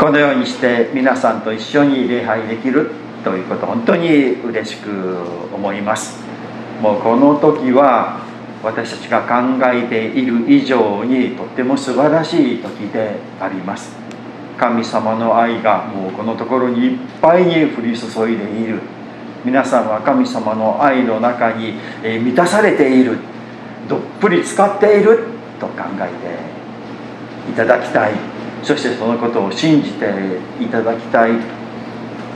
このようにして皆さんと一緒に礼拝できるということ本当に嬉しく思います。もうこの時は私たちが考えている以上にとっても素晴らしい時であります。神様の愛がもうこのところにいっぱいに降り注いでいる。皆さんは神様の愛の中に満たされている。どっぷり使っていると考えていただきたい。そしてそのことを信じていただきたい、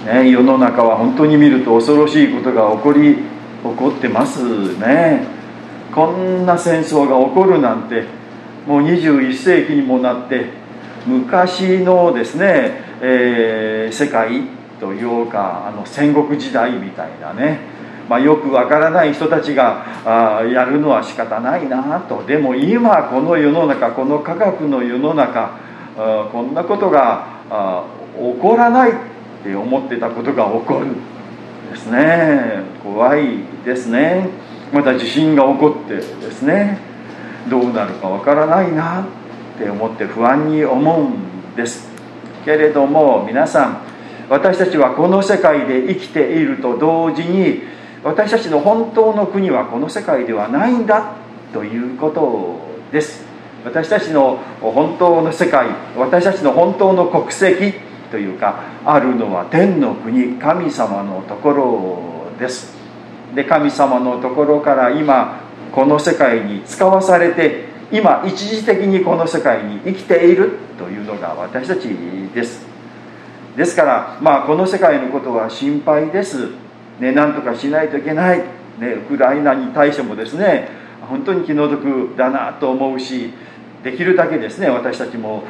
ね、世の中は本当に見ると恐ろしいことが起こり起こってますね。こんな戦争が起こるなんてもう21世紀にもなって昔のですね、えー、世界というかあの戦国時代みたいなね、まあ、よくわからない人たちがあやるのは仕方ないなと。でも今この世の中この科学の世の中あこんなことがあ起こらないって思ってたことが起こるですね。怖いですね。また地震が起こってですね。どうなるかわからないなって思って不安に思うんですけれども皆さん私たちはこの世界で生きていると同時に私たちの本当の国はこの世界ではないんだということです。私たちの本当の世界私たちの本当の国籍というかあるのは天の国神様のところです。で神様のところから今この世界に使わされて今一時的にこの世界に生きているというのが私たちです。ですからまあこの世界のことは心配です。ねなんとかしないといけない。ねウクライナに対してもですね本当に気の毒だなと思うしできるだけですね私たちも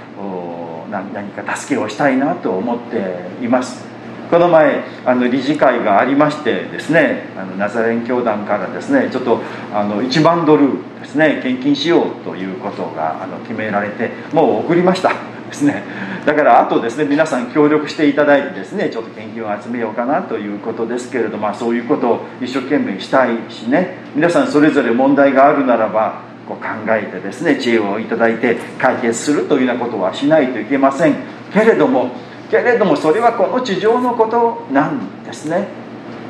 何か助けをしたいなと思っています。この前あの理事会がありましてですねあのナザレン教団からですねちょっとあの1万ドルですね献金しようということがあの決められてもう送りました。ですね。だからあとですね皆さん協力していただいてですねちょっと献金を集めようかなということですけれどまあそういうことを一生懸命したいしね。皆さんそれぞれ問題があるならばこう考えてですね知恵をいただいて解決するというようなことはしないといけません。けれどもけれどもそれはこの地上のことなんですね。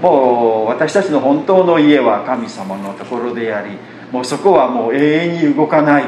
もう私たちの本当の家は神様のところでありもうそこはもう永遠に動かない。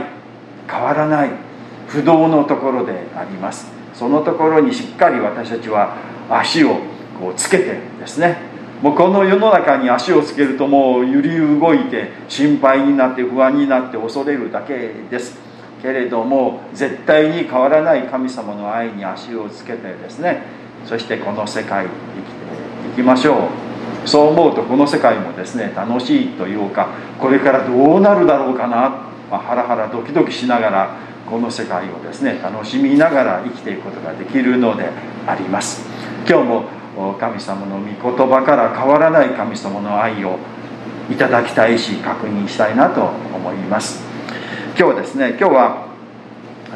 変わらない。不動のところであります。そのところにしっかり私たちは足をこうつけてですね。もうこの世の中に足をつけるともう揺り動いて心配になって不安になって恐れるだけです。けれども絶対に変わらない神様の愛に足をつけてですね。そしてこの世界生きていきましょう。そう思うとこの世界もですね楽しいというかこれからどうなるだろうかな、まあ、ハラハラドキドキしながらこの世界をですね楽しみながら生きていくことができるのであります。今日も神様の御言葉から変わらない神様の愛をいただきたいし確認したいなと思います。今日ですね今日は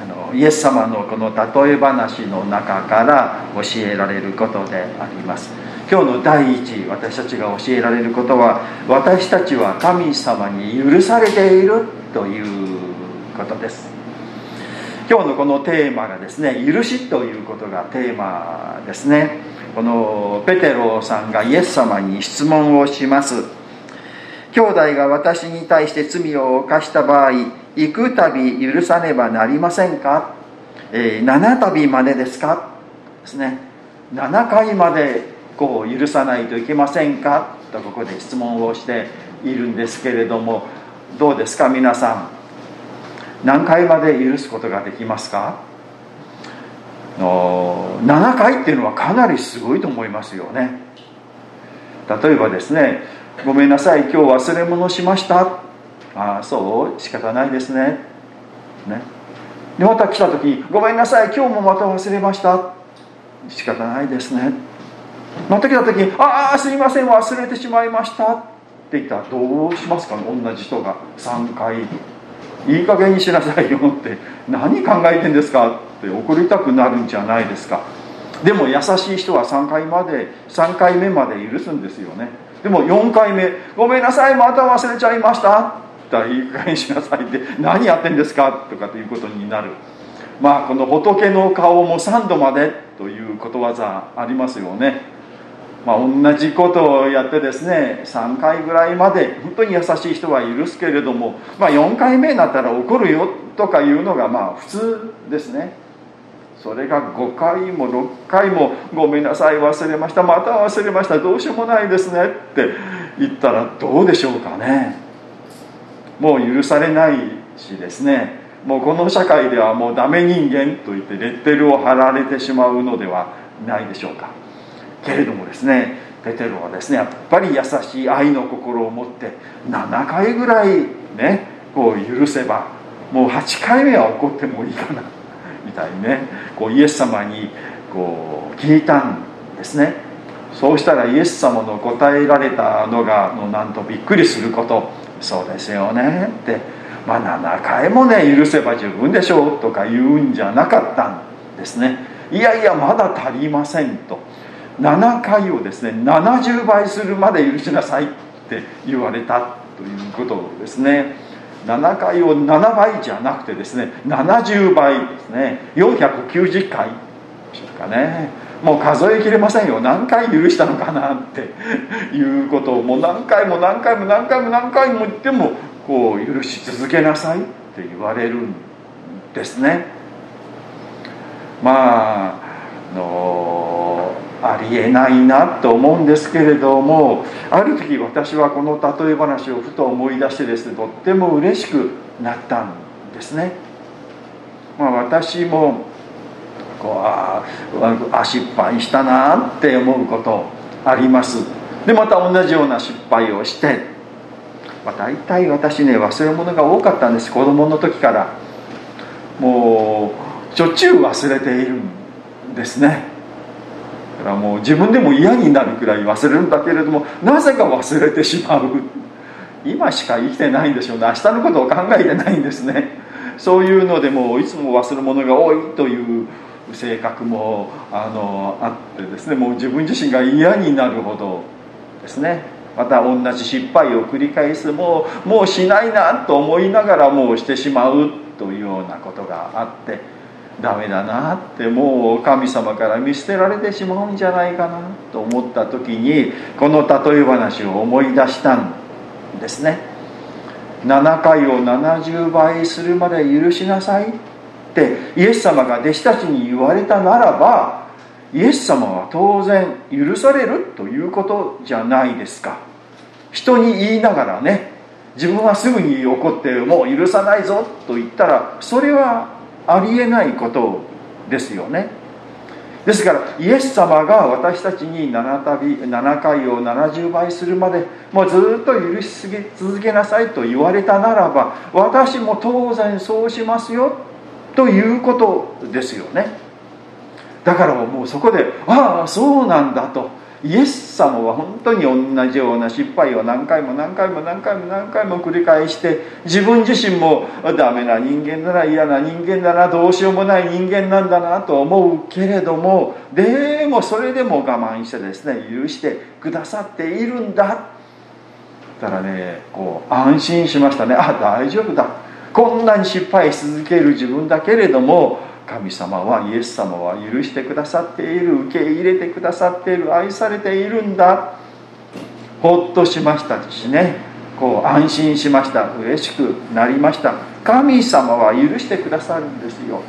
あのイエス様のこの例え話の中から教えられることであります。今日の第一私たちが教えられることは私たちは神様に許されているということです。今日のこのテーマがですね許しということがテーマですね。このペテロさんがイエス様に質問をします。兄弟が私に対して罪を犯した場合行くたび許さねばなりませんか、えー、7旅までですか？ですね。7回までこう許さないといけませんか？とここで質問をしているんですけれどもどうですか？皆さん。何回まで許すことができますか？の7回っていうのはかなりすごいと思いますよね。例えばですね「ごめんなさい今日忘れ物しました」ああそう？仕方ないですね。ね。でまた来た時に「ごめんなさい今日もまた忘れました」仕方ないですね。また来た時に「ああすいません忘れてしまいました」って言ったらどうしますかね？同じ人が3回。いい加減にしなさいよって何考えてんですかって怒りたくなるんじゃないですか。でも優しい人は3回まで3回目まで許すんですよね。でも4回目「ごめんなさいまた忘れちゃいました」って言ったら「いい加減にしなさい」って「何やってんですか?」とかということになる。まあこの仏の顔も3度までということわざありますよね。まあ同じことをやってですね3回ぐらいまで本当に優しい人は許すけれどもまあ4回目になったら怒るよとかいうのがまあ普通ですね。それが5回も6回も「ごめんなさい忘れましたまた忘れましたどうしようもないですね」って言ったらどうでしょうかね。もう許されないしですね。もうこの社会ではもうダメ人間と言ってレッテルを貼られてしまうのではないでしょうか。けれどもですねペテロはですねやっぱり優しい愛の心を持って7回ぐらいねこう許せばもう8回目は怒ってもいいかな みたいにねこうイエス様にこう聞いたんですね。そうしたらイエス様の答えられたのがのなんとびっくりすること。そうですよね。ってまあ7回もね許せば十分でしょうとか言うんじゃなかったんですね。いやいやまだ足りませんと。7回をですね70倍するまで許しなさいって言われたということですね。7回を7倍じゃなくてですね70倍ですね。490回でしょうかね。もう数えきれませんよ。何回許したのかなっていうことをもう何回も何回も何回も何回も言ってもこう許し続けなさいって言われるんですねまあのありえないなと思うんですけれどもある時私はこの例え話をふと思い出してですねとっても嬉しくなったんですね。まあ、私もこうああ失敗したなって思うことあります。でまた同じような失敗をして、まあ、大体私ね忘れ物が多かったんです。子供の時から。もうしょっちゅう忘れているんですね。からもう自分でも嫌になるくらい忘れるんだけれどもなぜか忘れてしまう。今しか生きてないんでしょうね。明日のことを考えてないんですね。そういうのでもういつも忘れ物が多いという性格もあのあってですね。もう自分自身が嫌になるほどですね。また同じ失敗を繰り返すもうもうしないなと思いながらもうしてしまうというようなことがあってダメだなってもう神様から見捨てられてしまうんじゃないかなと思った時にこの例え話を思い出したんですね。7回を70倍するまで許しなさいってイエス様が弟子たちに言われたならばイエス様は当然許されるということじゃないですか。人に言いながらね自分はすぐに怒ってもう許さないぞと言ったらそれはありえないことですよね。ですからイエス様が私たちに 7, 旅7回を70倍するまでもうずっと許し続けなさいと言われたならば私も当然そうしますよということですよね。だからもうそこでああそうなんだと。イエス様は本当に同じような失敗を何回も何回も何回も何回も繰り返して自分自身もダメな人間だな嫌な人間だなどうしようもない人間なんだなと思うけれどもでもそれでも我慢してですね許してくださっているんだ。ったらねこう安心しましたね。あ大丈夫だ。こんなに失敗し続ける自分だけれども神様はイエス様は許してくださっている受け入れてくださっている愛されているんだ。ほっとしましたしね。こう安心しました。嬉しくなりました。神様は許してくださるんですよ。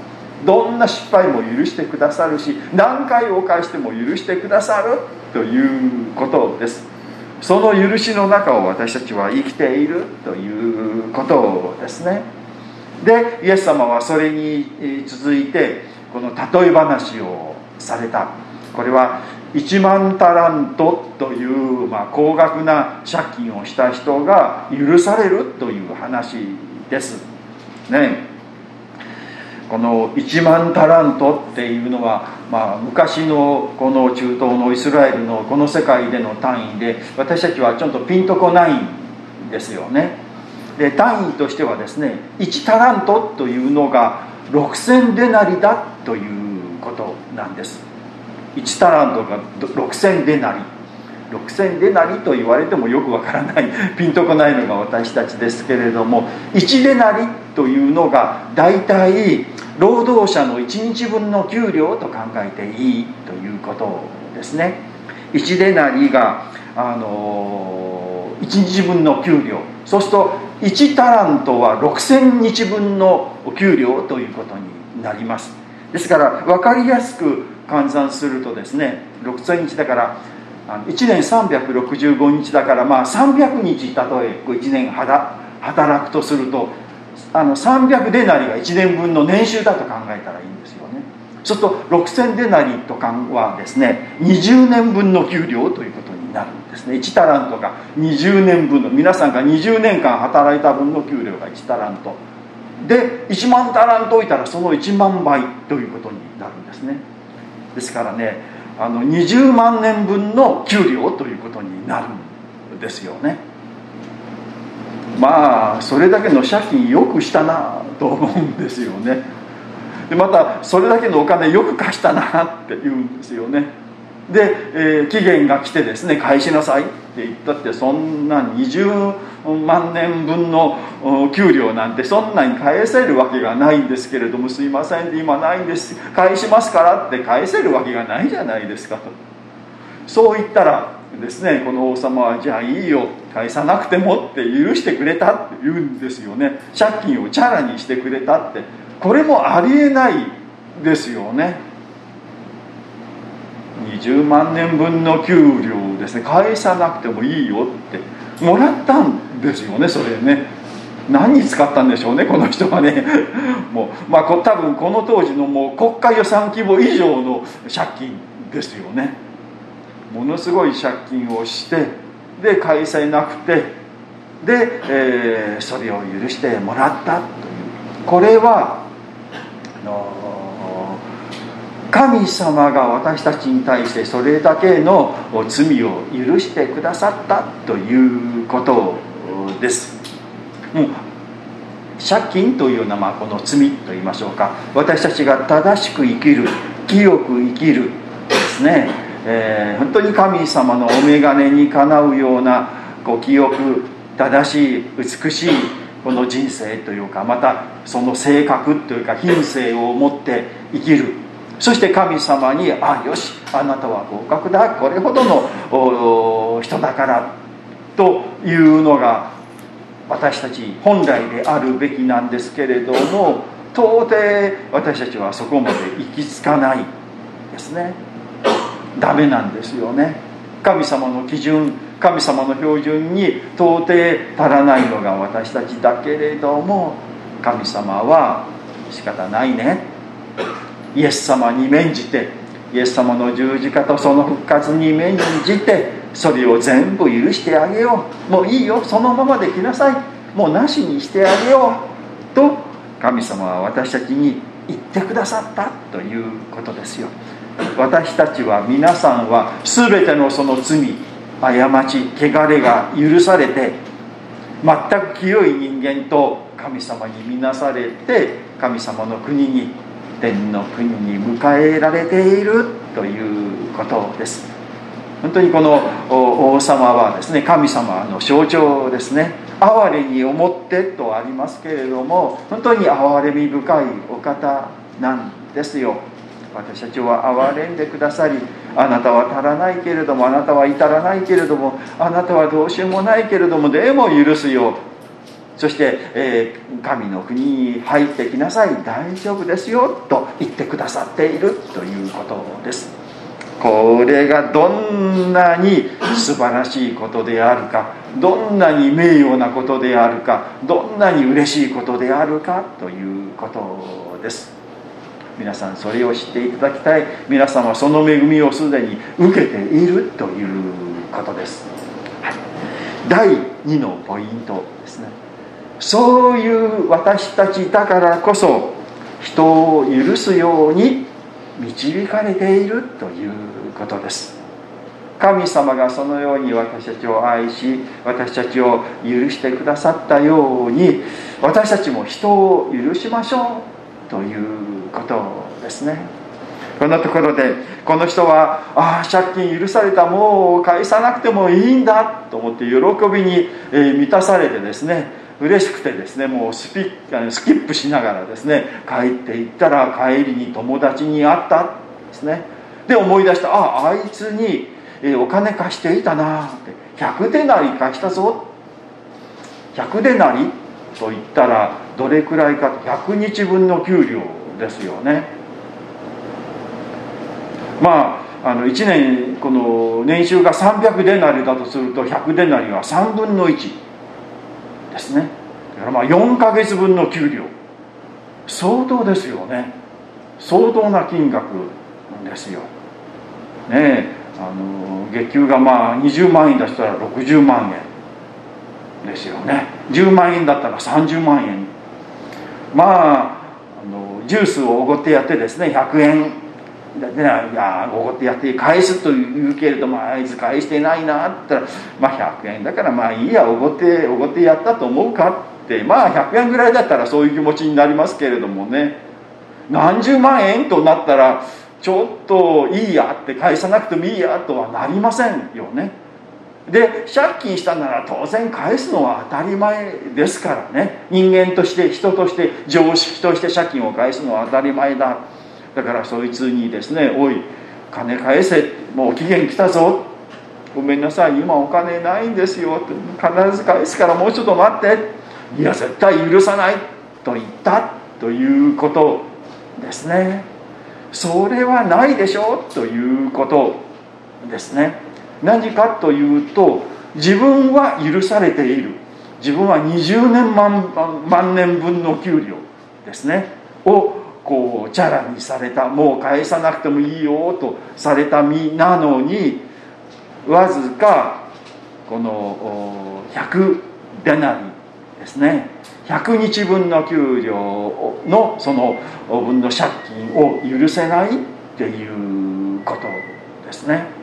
どんな失敗も許してくださるし何回お返しても許してくださる。ということです。その許しの中を私たちは生きているということですね。でイエス様はそれに続いてこの例え話をされた。これは1万タラントという、まあ、高額な借金をした人が許されるという話です。ね。この1万タラントっていうのは、まあ、昔のこの中東のイスラエルのこの世界での単位で私たちはちょっとピンとこないんですよね。で単位としてはですね1タラントというのが6000デナリだということなんです。1タラントが6000デナリ。6000デナリと言われてもよくわからない ピンとこないのが私たちですけれども1デナリというのが大体労働者の1日分の給料と考えていいということですね。1デナリがあの1日分の給料。そうすると1タラントは6000日分のお給料ということになります。ですから分かりやすく換算するとですね6000日だから1年365日だからまあ300日たとえ1年働くとするとあの300デナリが1年分の年収だと考えたらいいんですよね。そうすると6000デナリとかはですね20年分の給料ということになるんですね。1タラントが20年分の皆さんが20年間働いた分の給料が1タラント。で1万タラント置いたらその1万倍ということになるんですね。ですからねあの20万年分の給料ということになるんですよね。まあそれだけの借金よくしたなと思うんですよね。でまたそれだけのお金よく貸したなって言うんですよね。で、えー、期限が来てですね返しなさいって言ったってそんな20万年分の給料なんてそんなに返せるわけがないんですけれどもすいません今ないんです返しますからって返せるわけがないじゃないですかと。そう言ったらですねこの王様はじゃあいいよ返さなくてもって許してくれたって言うんですよね。借金をチャラにしてくれたって。これもありえないですよね。20万年分の給料ですね。返さなくてもいいよって。もらったんですよねそれね。何に使ったんでしょうねこの人はね。もうまあ多分この当時のもう国家予算規模以上の借金ですよね。ものすごい借金をしてで返せなくてで、えー、それを許してもらったという。これはあの神様が私たちに対してそれだけの罪を許してくださったということです。もう借金というような、この罪といいましょうか。私たちが正しく生きる清く生きるですね、えー、本当に神様のお眼鏡にかなうようなこう清く正しい美しいこの人生というかまたその性格というか品性を持って生きるそして神様に「あよしあなたは合格だこれほどの人だから」というのが私たち本来であるべきなんですけれども到底私たちはそこまで行き着かないですね。ダメなんですよね。神様の基準神様の標準に到底足らないのが私たちだけれども神様は仕方ないね。イエス様に免じてイエス様の十字架とその復活に免じてそれを全部許してあげよう。もういいよそのままで来なさい。もうなしにしてあげよう。と神様は私たちに言ってくださったということですよ。私たちは皆さんは全てのその罪過ち汚れが許されて全く清い人間と神様に見なされて神様の国に天の国に迎えられているということです。本当にこの王様はですね神様の象徴ですね。哀れに思ってとありますけれども本当に哀れみ深いお方なんですよ。私たちは憐れんでくださりあなたは足らないけれどもあなたは至らないけれどもあなたはどうしようもないけれどもでも許すよ。そして、えー、神の国に入ってきなさい。大丈夫ですよ。と言ってくださっているということです。これがどんなに素晴らしいことであるかどんなに名誉なことであるかどんなに嬉しいことであるかということです。皆さんそれを知っていただきたい。皆さんはその恵みをすでに受けているということです、はい、第2のポイントですね。そういう私たちだからこそ人を許すように導かれているということです。神様がそのように私たちを愛し私たちを許してくださったように私たちも人を許しましょうということですね。このところでこの人はああ借金許されたもう返さなくてもいいんだと思って喜びに、満たされてですね嬉しくてですねもうスピスキップしながらですね帰っていったら帰りに友達に会ったですね。で思い出したああいつにお金貸していたなって100デナリ貸したぞ。100デナリと言ったらどれくらいか100日分の給料ですよね。まああの1年この年収が300デナリだとすると100デナリは3分の1ですね。だからまあ4ヶ月分の給料。相当ですよね。相当な金額ですよ。ねえ。あの月給がまあ20万円出したら60万円ですよね。10万円だったら30万円。まああのジュースをおごってやってですね100円でいやおごってやって返すと言うけれどもあいつ返してないなって言ったらまあ100円だからまあいいやおごっておごってやったと思うかってまあ100円ぐらいだったらそういう気持ちになりますけれどもね。何十万円となったらちょっといいやって返さなくてもいいやとはなりませんよね。で借金したなら当然返すのは当たり前ですからね。人間として人として常識として借金を返すのは当たり前だ。だからそいつにですね「おい金返せ。もう期限来たぞ」ごめんなさい。今お金ないんですよ。必ず返すからもうちょっと待って。いや絶対許さない。と言った。ということですね。それはないでしょ。うということですね。何かというと自分は許されている。自分は20年万万年分の給料ですね。をこうチャラにされたもう返さなくてもいいよとされた身なのにわずかこの100デナリですね。100日分の給料のその分の借金を許せないっていうことですね。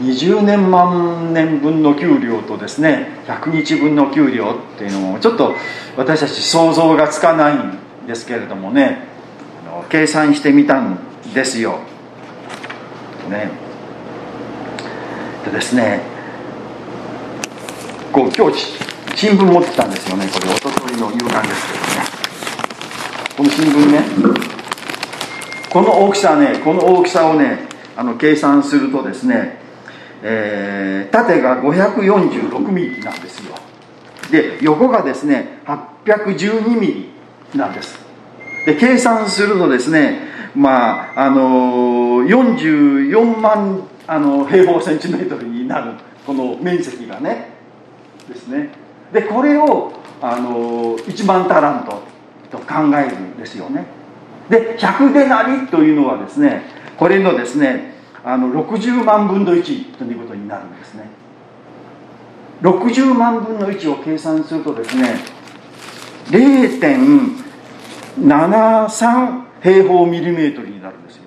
20年万年分の給料とですね100日分の給料っていうのもちょっと私たち想像がつかないんですけれどもね計算してみたんですよ。ね。でですねこう今日新聞持ってたんですよね。これおとといの夕刊ですけどね。この新聞ねこの大きさねこの大きさをねあの計算するとですね、えー、縦が546ミリなんですよ。で横がですね812ミリ。なんです。で計算するとですねまああの44万あの平方センチメートルになるこの面積がねですね。でこれをあの1万タラントと考えるんですよね。で100デナリというのはですねこれのですねあの60万分の1ということになるんですね。60万分の1を計算するとですね0.73平方ミリメートルになるんですよ。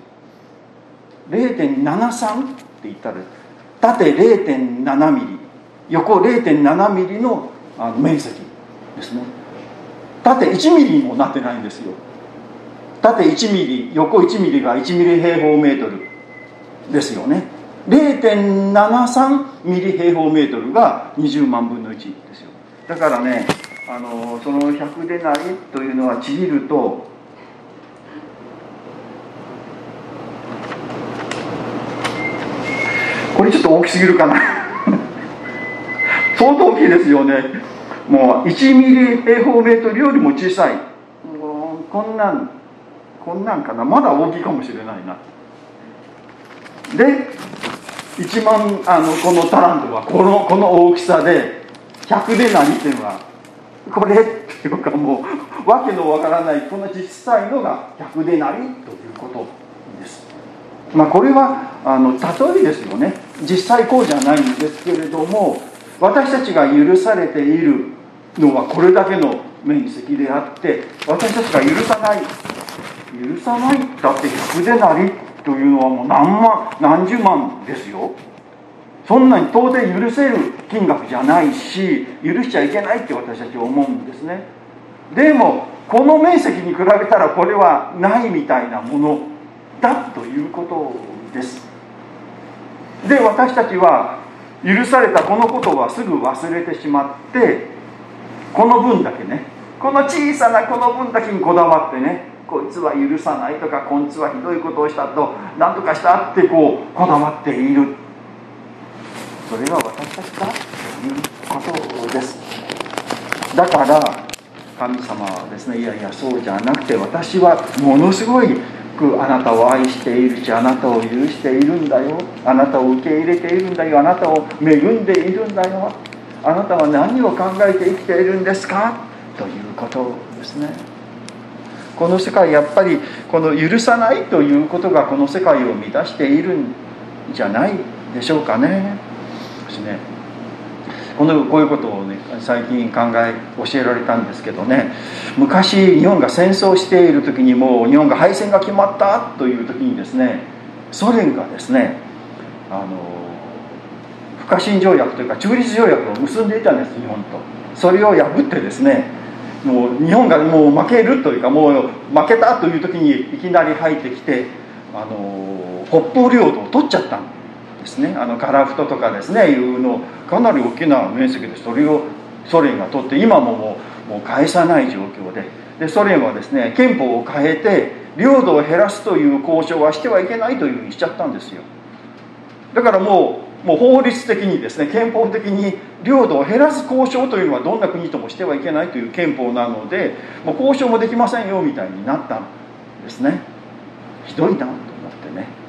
0.73って言ったら縦0.7ミリ横0.7ミリのあの面積ですね。縦1ミリにもなってないんですよ。縦1ミリ横1ミリが1ミリ平方メートルですよね。0.73ミリ平方メートルが20万分の1ですよ。だからねあのその100でないというのはちぎるとこれちょっと大きすぎるかな。相当大きいですよね。もう1ミリ平方メートルよりも小さい。こんなんこんなんかな。まだ大きいかもしれないな。で1万あのこのタラントはこのこの大きさで100で何っていうのはこれっていうかもうわけのわからないこの実際のが100で何ということです。まあこれはあの例えですよね。実際こうじゃないんですけれども私たちが許されているのはこれだけの面積であって私たちが許さない許さないだって逆でなりというのはもう何万何十万ですよ。そんなに当然許せる金額じゃないし許しちゃいけないって私たちは思うんですね。でもこの面積に比べたらこれはないみたいなものったということです。で私たちは許されたこのことはすぐ忘れてしまってこの分だけねこの小さなこの分だけにこだわってねこいつは許さないとかこいつはひどいことをしたと何とかしたってこうこだわっている。それが私たちだということです。だから神様はですねいやいやそうじゃなくて私はものすごいあなたを愛しているしあなたを許しているんだよ。あなたを受け入れているんだよ。あなたを恵んでいるんだよ。あなたは何を考えて生きているんですか？ということですね。この世界やっぱりこの許さないということがこの世界を乱しているんじゃないでしょうかね。このこういうことをね最近考え教えられたんですけどね。昔日本が戦争している時にもう日本が敗戦が決まったという時にですねソ連がですねあの不可侵条約というか中立条約を結んでいたんです日本と。それを破ってですねもう日本がもう負けるというかもう負けたという時にいきなり入ってきてあの北方領土を取っちゃったんです。ですね。あのカラフトとかですねいうのかなり大きな面積でそれをソ連が取って今ももうもう返さない状況で。でソ連はですね憲法を変えて領土を減らすという交渉はしてはいけないというふうにしちゃったんですよ。だからもうもう法律的にですね憲法的に領土を減らす交渉というのはどんな国ともしてはいけないという憲法なのでもう交渉もできませんよみたいになったんですね。ひどいなと思ってね。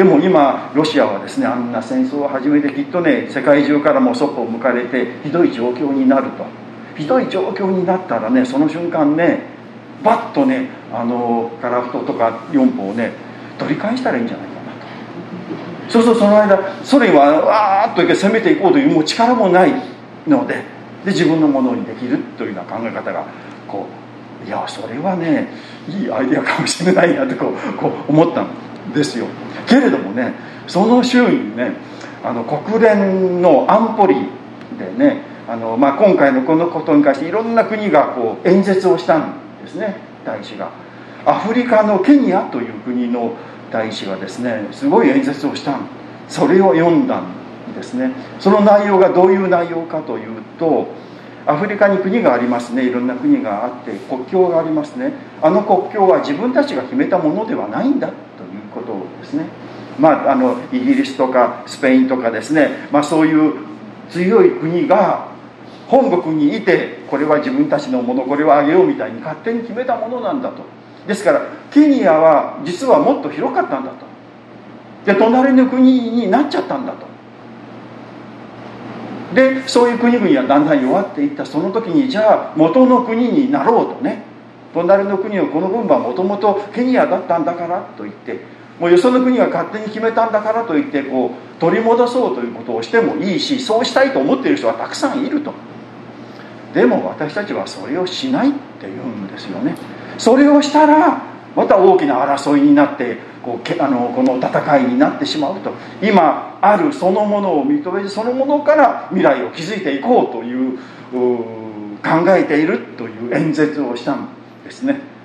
でも今ロシアはですねあんな戦争を始めてきっとね世界中からもそっぽを向かれてひどい状況になると。ひどい状況になったらねその瞬間ねバッとねあのカラフトとか4歩をね取り返したらいいんじゃないかなと。そうするとその間ソ連はわーっと攻めていこうというもう力もないのでで自分のものにできるというような考え方がこういやそれはねいいアイデアかもしれないなとこうこう思ったんですよ。けれどもねその周囲にねあの国連の安保理でねあの、まあ、今回のこのことに関していろんな国がこう演説をしたんですね大使が。アフリカのケニアという国の大使がですねすごい演説をしたそれを読んだんですね。その内容がどういう内容かというとアフリカに国がありますね。いろんな国があって国境がありますね。あの国境は自分たちが決めたものではないんだ。ことですね。まああのイギリスとかスペインとかですね、まあ、そういう強い国が本国にいてこれは自分たちのものこれはあげようみたいに勝手に決めたものなんだと。ですからケニアは実はもっと広かったんだと。で隣の国になっちゃったんだと。でそういう国々はだんだん弱っていった。その時にじゃあ元の国になろうとね。隣の国をこの分はもともとケニアだったんだからと言ってもうよその国が勝手に決めたんだからといってこう取り戻そうということをしてもいいしそうしたいと思っている人はたくさんいると。でも私たちはそれをしないって言うんですよね。それをしたらまた大きな争いになってこうけあのこの戦いになってしまうと。今あるそのものを認めずそのものから未来を築いていこうという考えているという演説をしたんですね。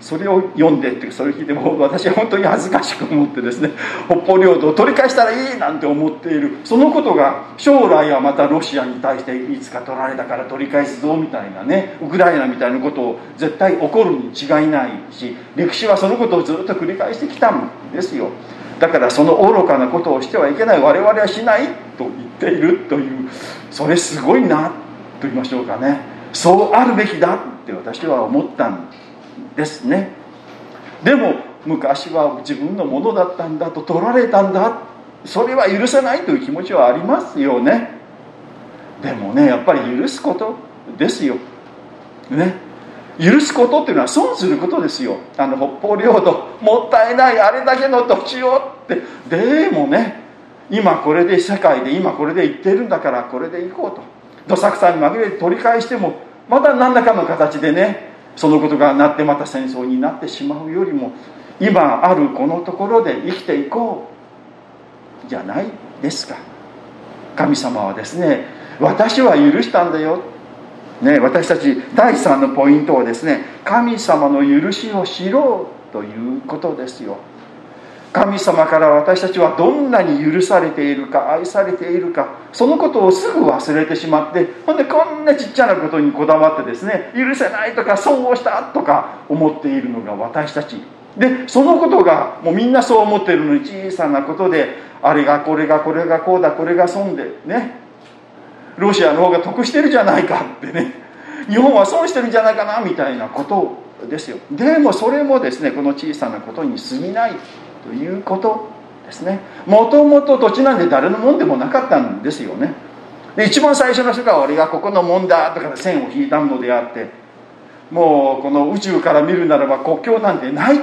それを読んでってそれを聞いても私は本当に恥ずかしく思ってですね 北方領土を取り返したらいいなんて思っているそのことが将来はまたロシアに対していつか取られたから取り返すぞみたいなねウクライナみたいなことを絶対起こるに違いないし歴史はそのことをずっと繰り返してきたんですよ。だからその愚かなことをしてはいけない我々はしないと言っているというそれすごいなと言いましょうかね。そうあるべきだって私は思ったんです。ですね。でも昔は自分のものだったんだと取られたんだ。それは許せないという気持ちはありますよね。でもねやっぱり許すことですよ。ね。許すことっていうのは損することですよ。あの北方領土もったいないあれだけの土地をって。でもね今これで世界で今これで言ってるんだからこれで行こうと。どさくさに紛れて取り返してもまた何らかの形でねそのことがなってまた戦争になってしまうよりも今あるこのところで生きていこうじゃないですか。神様はですね私は許したんだよ、ね、私たち第3のポイントはですね神様の許しを知ろうということですよ。神様から私たちはどんなに許されているか愛されているかそのことをすぐ忘れてしまってほんでこんなちっちゃなことにこだわってですね許せないとか損をしたとか思っているのが私たち。でそのことがもうみんなそう思ってるのに小さなことであれがこれがこれがこうだこれが損でね。ロシアの方が得してるじゃないかってね。日本は損してるんじゃないかなみたいなことですよ。でもそれもですねこの小さなことに過ぎない。ということですね。もともと土地なんて誰のもんでもなかったんですよね。で一番最初の人が俺がここのもんだとかで線を引いたのであってもうこの宇宙から見るならば国境なんてない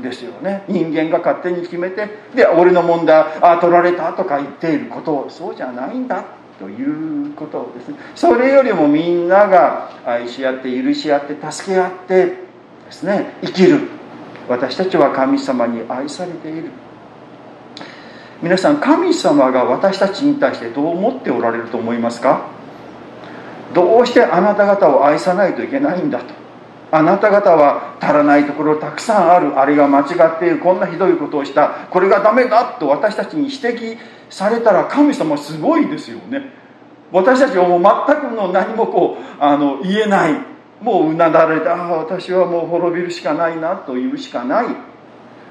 ですよね。人間が勝手に決めてで俺のもんだあ取られたとか言っていることそうじゃないんだということです。ねそれよりもみんなが愛し合って許し合って助け合ってですね生きる。私たちは神様に愛されている。皆さん神様が私たちに対してどう思っておられると思いますか？どうしてあなた方を愛さないといけないんだと。あなた方は足らないところたくさんある。あれが間違っている。こんなひどいことをした。これがダメだと。私たちに指摘されたら神様すごいですよね。私たちはもう全くの何もこうあの言えない。もううなだれてああ私はもう滅びるしかないなというしかない。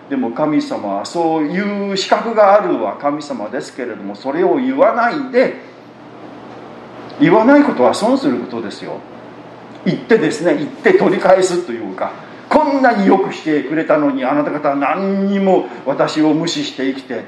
でも神様はそういう資格があるは神様ですけれどもそれを言わないで言わないことは損することですよ。言ってですね言って取り返すというかこんなによくしてくれたのにあなた方は何にも私を無視して生きて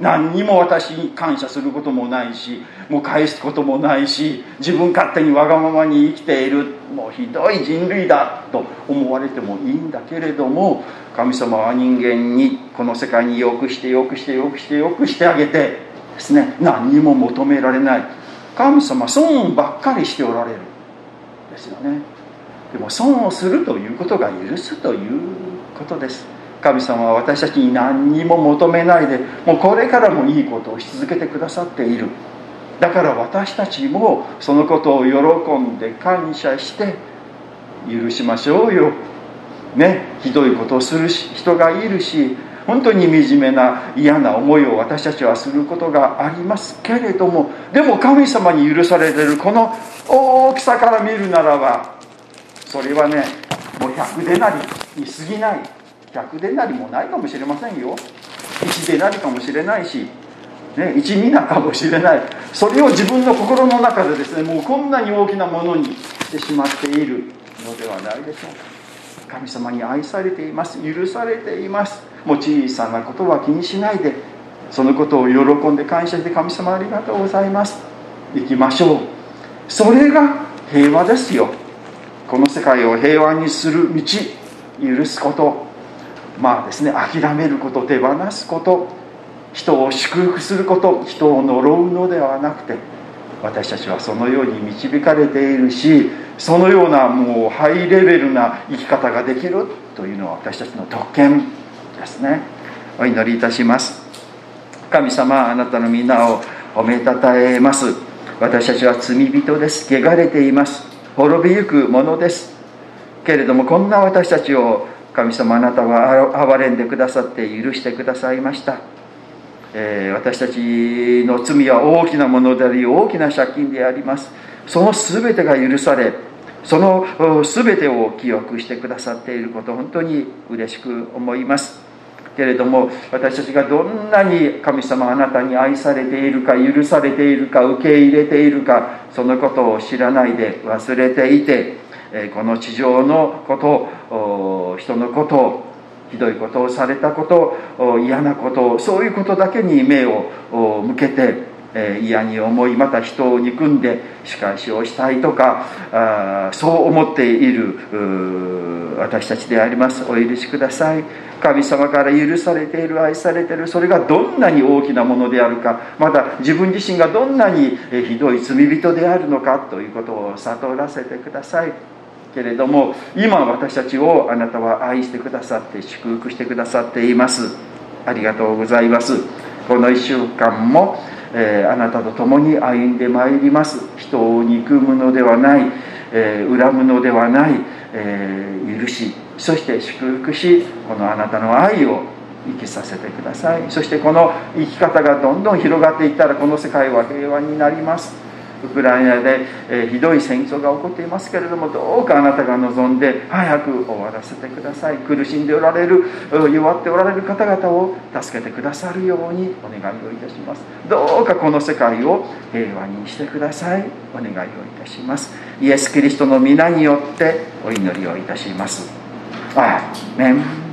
何にも私に感謝することもないしもう返すこともないし自分勝手にわがままに生きている。もうひどい人類だと思われてもいいんだけれども神様は人間にこの世界によくしてよくしてよくしてよくしてあげてですね何にも求められない。神様損ばっかりしておられる。ですよね。でも損をするということが許すということです。神様は私たちに何にも求めないでもうこれからもいいことをし続けてくださっている。だから私たちもそのことを喜んで感謝して許しましょうよ。ねひどいことをする人がいるし本当に惨めな嫌な思いを私たちはすることがありますけれどもでも神様に許されてるこの大きさから見るならばそれはねもう100でなりに過ぎない。100でなりもないかもしれませんよ。1でなりかもしれないし、ね、1ミナかもしれない。それを自分の心の中でですねもうこんなに大きなものにしてしまっているのではないでしょうか。神様に愛されています。許されています。もう小さなことは気にしないでそのことを喜んで感謝して神様ありがとうございます。行きましょう。それが平和ですよ。この世界を平和にする道。許すこと。まあですね諦めること手放すこと。人を祝福すること人を呪うのではなくて私たちはそのように導かれているしそのようなもうハイレベルな生き方ができるというのは私たちの特権ですね。お祈りいたします。神様あなたの皆を褒めたたえます。私たちは罪人です。汚れています。滅びゆくものです。けれどもこんな私たちを神様あなたは憐れんでくださって許してくださいました、えー、私たちの罪は大きなものであり大きな借金であります。その全てが許されその全てを記憶してくださっていること本当に嬉しく思います。けれども私たちがどんなに神様あなたに愛されているか許されているか受け入れているかそのことを知らないで忘れていてこの地上のこと人のことひどいことをされたこと嫌なことそういうことだけに目を向けて嫌に思いまた人を憎んで仕返しをしたいとかそう思っている私たちであります。お許しください。神様から許されている愛されている。それがどんなに大きなものであるかまた自分自身がどんなにひどい罪人であるのかということを悟らせてください。けれども今私たちをあなたは愛してくださって祝福してくださっています。ありがとうございます。この1週間も、えー、あなたと共に歩んでまいります。人を憎むのではない、えー、恨むのではない、えー、許しそして祝福しこのあなたの愛を生きさせてください。そしてこの生き方がどんどん広がっていったらこの世界は平和になります。ウクライナで、えひどい戦争が起こっていますけれどもどうかあなたが望んで早く終わらせてください。苦しんでおられる弱っておられる方々を助けてくださるようにお願いをいたします。どうかこの世界を平和にしてください。お願いをいたします。イエス・キリストの皆によってお祈りをいたします。ああ